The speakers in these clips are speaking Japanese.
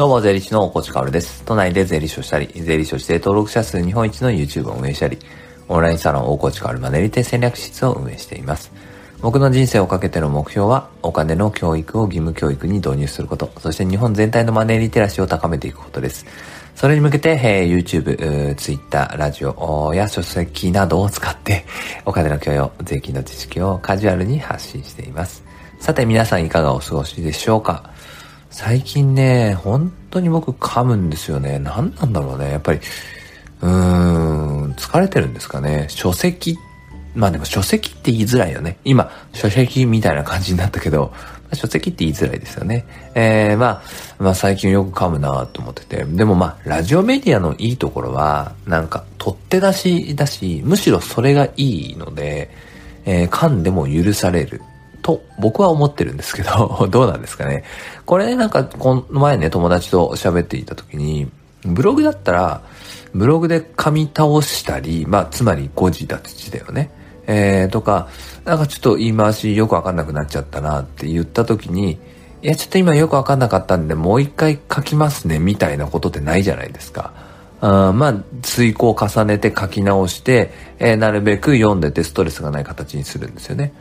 どうも、税理士の大越かおるです。都内で税理士をしたり、税理士として登録者数日本一の YouTube を運営したり、オンラインサロン大越かおるマネリテ戦略室を運営しています。僕の人生をかけての目標は、お金の教育を義務教育に導入すること、そして日本全体のマネーリテラシーを高めていくことです。それに向けて、えー、YouTube、Twitter、ラジオや書籍などを使って、お金の教養、税金の知識をカジュアルに発信しています。さて皆さんいかがお過ごしでしょうか？最近ね、本当に僕噛むんですよね。何なんだろうね。やっぱり、うーん、疲れてるんですかね。書籍、まあでも書籍って言いづらいよね。今、書籍みたいな感じになったけど、書籍って言いづらいですよね。えー、まあ、まあ最近よく噛むなと思ってて。でもまあ、ラジオメディアのいいところは、なんか、取って出しだし、むしろそれがいいので、えー、噛んでも許される。と僕は思ってるんですけど、どうなんですかね。これね、なんかこの前ね、友達と喋っていた時に、ブログだったら、ブログで噛み倒したり、まあ、つまり誤字脱字だよね。えー、とか、なんかちょっと言い回しよくわかんなくなっちゃったなって言った時に、いや、ちょっと今よくわかんなかったんで、もう一回書きますね、みたいなことってないじゃないですか。あまあ、追考を重ねて書き直して、えー、なるべく読んでてストレスがない形にするんですよね。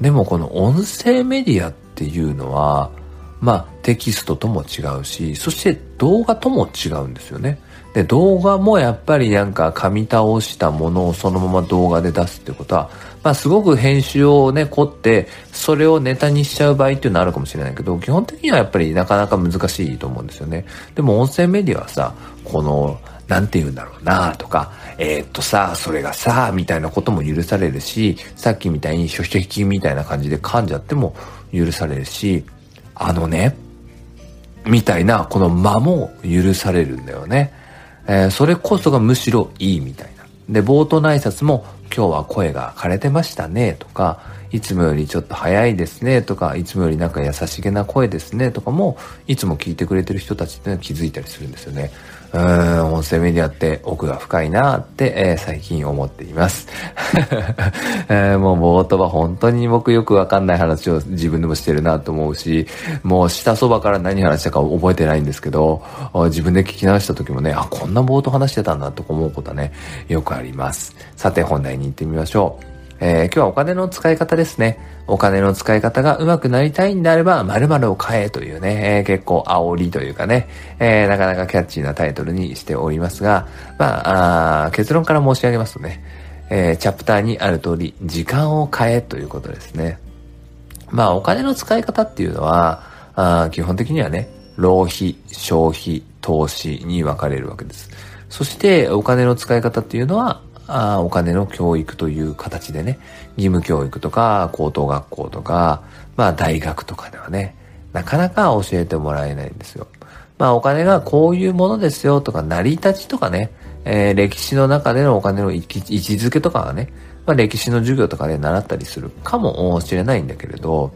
でもこの音声メディアっていうのは、まあテキストとも違うし、そして動画とも違うんですよね。で、動画もやっぱりなんか噛み倒したものをそのまま動画で出すってことは、まあすごく編集をね、凝って、それをネタにしちゃう場合っていうのはあるかもしれないけど、基本的にはやっぱりなかなか難しいと思うんですよね。でも音声メディアはさ、このなんて言うんだろうなとか、えー、っとさ、それがさ、みたいなことも許されるし、さっきみたいに書籍みたいな感じで噛んじゃっても許されるし、あのね、みたいな、この間も許されるんだよね。えー、それこそがむしろいいみたいな。で、冒頭の挨拶も、今日は声が枯れてましたね、とか、いつもよりちょっと早いですね、とか、いつもよりなんか優しげな声ですね、とかも、いつも聞いてくれてる人たちっていうのは気づいたりするんですよね。うん、音声メディアって奥が深いなって、えー、最近思っています。えー、もう冒頭は本当に僕よくわかんない話を自分でもしてるなと思うし、もう下そばから何話したか覚えてないんですけど、自分で聞き直した時もね、あ、こんな冒頭話してたんだと思うことはね、よくあります。さて本題に行ってみましょう。えー、今日はお金の使い方ですね。お金の使い方が上手くなりたいんであれば、〇〇を買えというね、えー、結構煽りというかね、えー、なかなかキャッチーなタイトルにしておりますが、まあ、あ結論から申し上げますとね、えー、チャプターにある通り、時間を変えということですね。まあ、お金の使い方っていうのは、あ基本的にはね、浪費、消費、投資に分かれるわけです。そして、お金の使い方っていうのは、あお金の教育という形でね、義務教育とか、高等学校とか、まあ大学とかではね、なかなか教えてもらえないんですよ。まあお金がこういうものですよとか、成り立ちとかね、えー、歴史の中でのお金の位置づけとかはね、まあ歴史の授業とかで習ったりするかもしれないんだけれど、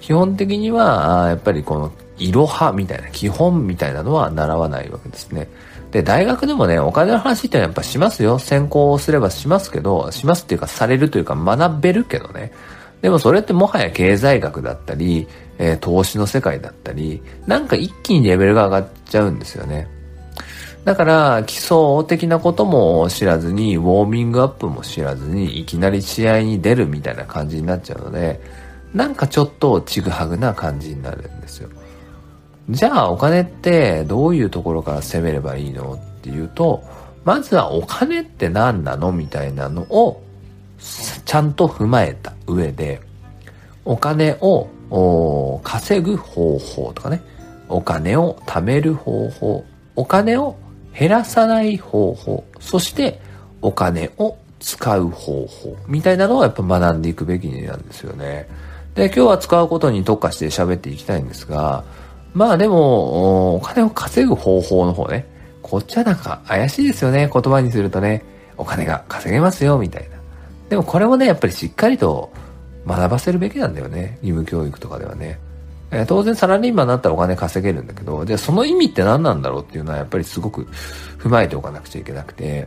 基本的には、やっぱりこの、いろはみたいな、基本みたいなのは習わないわけですね。で、大学でもね、お金の話ってのはやっぱしますよ。専攻をすればしますけど、しますっていうかされるというか学べるけどね。でもそれってもはや経済学だったり、えー、投資の世界だったり、なんか一気にレベルが上がっちゃうんですよね。だから、基礎的なことも知らずに、ウォーミングアップも知らずに、いきなり試合に出るみたいな感じになっちゃうので、なんかちょっとちぐはぐな感じになるんですよ。じゃあお金ってどういうところから攻めればいいのっていうと、まずはお金って何なのみたいなのをちゃんと踏まえた上で、お金を稼ぐ方法とかね、お金を貯める方法、お金を減らさない方法、そしてお金を使う方法みたいなのをやっぱ学んでいくべきなんですよね。で、今日は使うことに特化して喋っていきたいんですが、まあでも、お金を稼ぐ方法の方ね。こっちはなんか怪しいですよね。言葉にするとね。お金が稼げますよ、みたいな。でもこれもね、やっぱりしっかりと学ばせるべきなんだよね。義務教育とかではね。えー、当然サラリーマンになったらお金稼げるんだけど、じゃあその意味って何なんだろうっていうのはやっぱりすごく踏まえておかなくちゃいけなくて、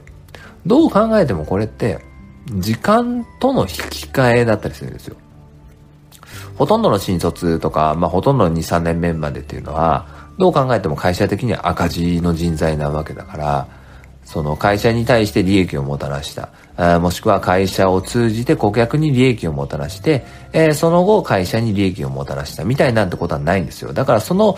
どう考えてもこれって、時間との引き換えだったりするんですよ。ほとんどの新卒とか、まあ、ほとんどの2、3年目までっていうのは、どう考えても会社的には赤字の人材なわけだから、その会社に対して利益をもたらした。もしくは会社を通じて顧客に利益をもたらして、えー、その後会社に利益をもたらしたみたいなんてことはないんですよ。だからその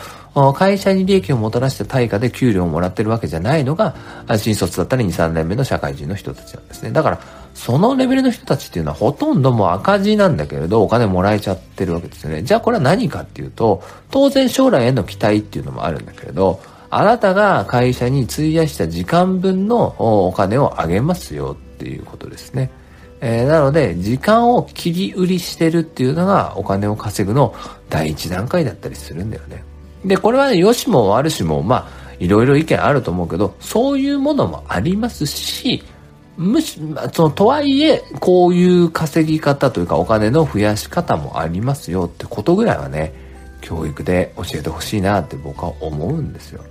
会社に利益をもたらした対価で給料をもらってるわけじゃないのが、新卒だったり2、3年目の社会人の人たちなんですね。だから、そのレベルの人たちっていうのはほとんどもう赤字なんだけれど、お金もらえちゃってるわけですよね。じゃあこれは何かっていうと、当然将来への期待っていうのもあるんだけれど、あなたが会社に費やした時間分のお金をあげますよっていうことですね。えー、なので、時間を切り売りしてるっていうのがお金を稼ぐの第一段階だったりするんだよね。で、これはね、良しも悪しも、まあ、いろいろ意見あると思うけど、そういうものもありますし、むし、その、とはいえ、こういう稼ぎ方というかお金の増やし方もありますよってことぐらいはね、教育で教えてほしいなって僕は思うんですよ。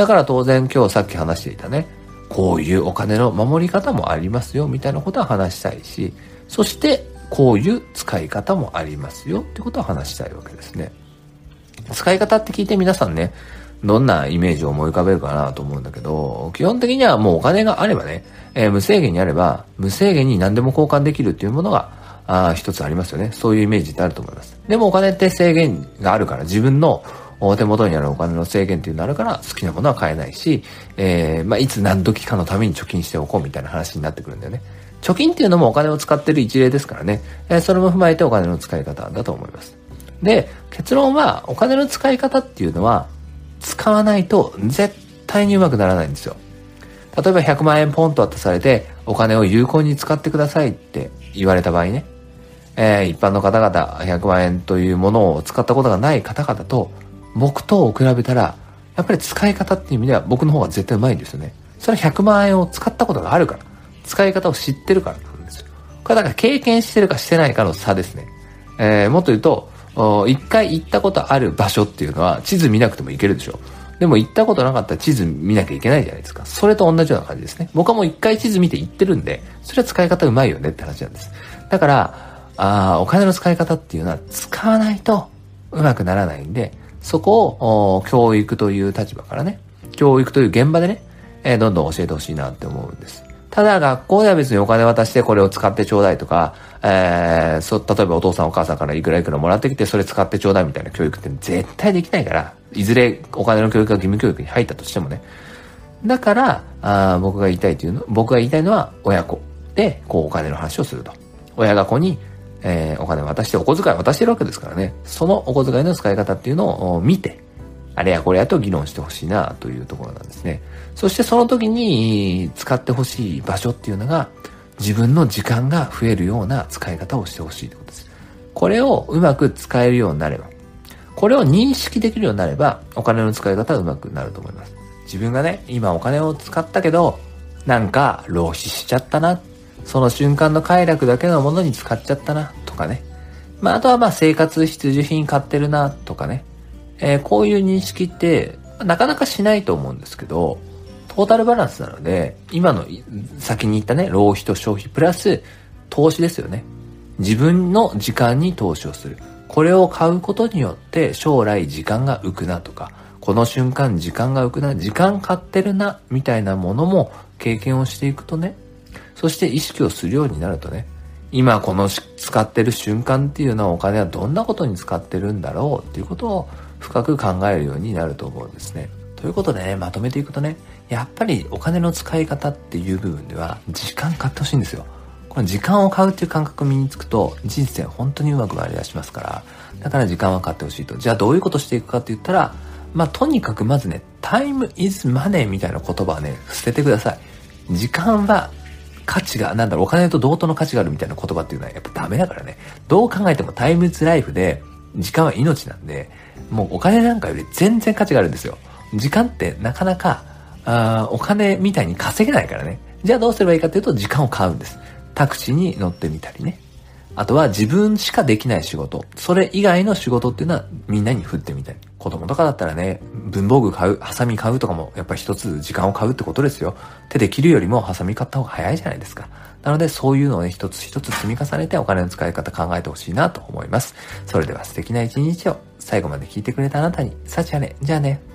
だから当然今日さっき話していたね、こういうお金の守り方もありますよみたいなことは話したいし、そしてこういう使い方もありますよってことは話したいわけですね。使い方って聞いて皆さんね、どんなイメージを思い浮かべるかなと思うんだけど、基本的にはもうお金があればね、えー、無制限にあれば、無制限に何でも交換できるっていうものが、あ一つありますよね。そういうイメージってあると思います。でもお金って制限があるから、自分の手元にあるお金の制限っていうのあるから好きなものは買えないし、えー、まあ、いつ何時かのために貯金しておこうみたいな話になってくるんだよね。貯金っていうのもお金を使ってる一例ですからね、えー、それも踏まえてお金の使い方だと思います。で、結論はお金の使い方っていうのは使わないと絶対にうまくならないんですよ。例えば100万円ポンと渡されてお金を有効に使ってくださいって言われた場合ね、えー、一般の方々100万円というものを使ったことがない方々と僕とを比べたら、やっぱり使い方っていう意味では僕の方が絶対うまいんですよね。それは100万円を使ったことがあるから。使い方を知ってるからなんですよ。これだから経験してるかしてないかの差ですね。えー、もっと言うと、一回行ったことある場所っていうのは地図見なくても行けるでしょ。でも行ったことなかったら地図見なきゃいけないじゃないですか。それと同じような感じですね。僕はもう一回地図見て行ってるんで、それは使い方うまいよねって話なんです。だから、あお金の使い方っていうのは使わないとうまくならないんで、そこを教育という立場からね、教育という現場でね、えー、どんどん教えてほしいなって思うんです。ただ学校では別にお金渡してこれを使ってちょうだいとか、えー、そ、例えばお父さんお母さんからいくらいくらもらってきてそれ使ってちょうだいみたいな教育って絶対できないから、いずれお金の教育が義務教育に入ったとしてもね。だから、あ僕が言いたいというの、僕が言いたいのは親子で、こうお金の話をすると。親が子にえー、お金渡してお小遣い渡してるわけですからね、そのお小遣いの使い方っていうのを見て、あれやこれやと議論してほしいなというところなんですね。そしてその時に使ってほしい場所っていうのが、自分の時間が増えるような使い方をしてほしいってことです。これをうまく使えるようになれば、これを認識できるようになれば、お金の使い方はうまくなると思います。自分がね、今お金を使ったけど、なんか浪費しちゃったなっその瞬間の快楽だけのものに使っちゃったな、とかね。まあ、あとはまあ生活必需品買ってるな、とかね。えー、こういう認識って、なかなかしないと思うんですけど、トータルバランスなので、今の先に言ったね、浪費と消費プラス投資ですよね。自分の時間に投資をする。これを買うことによって将来時間が浮くなとか、この瞬間時間が浮くな、時間買ってるな、みたいなものも経験をしていくとね、そして意識をするようになるとね、今この使ってる瞬間っていうのはお金はどんなことに使ってるんだろうっていうことを深く考えるようになると思うんですね。ということでね、まとめていくとね、やっぱりお金の使い方っていう部分では時間買ってほしいんですよ。この時間を買うっていう感覚身につくと人生本当にうまく回り出しますから、だから時間は買ってほしいと。じゃあどういうことしていくかって言ったら、まあとにかくまずね、タイムイズマネーみたいな言葉はね、捨ててください。時間は価値が、なんだろう、お金と同等の価値があるみたいな言葉っていうのはやっぱダメだからね。どう考えてもタイムズライフで、時間は命なんで、もうお金なんかより全然価値があるんですよ。時間ってなかなか、あお金みたいに稼げないからね。じゃあどうすればいいかっていうと時間を買うんです。タクシーに乗ってみたりね。あとは自分しかできない仕事。それ以外の仕事っていうのはみんなに振ってみたり。子供とかだったらね、文房具買う、ハサミ買うとかもやっぱり一つ時間を買うってことですよ。手で切るよりもハサミ買った方が早いじゃないですか。なのでそういうのをね、一つ一つ積み重ねてお金の使い方考えてほしいなと思います。それでは素敵な一日を最後まで聞いてくれたあなたに、幸あれ。じゃあね。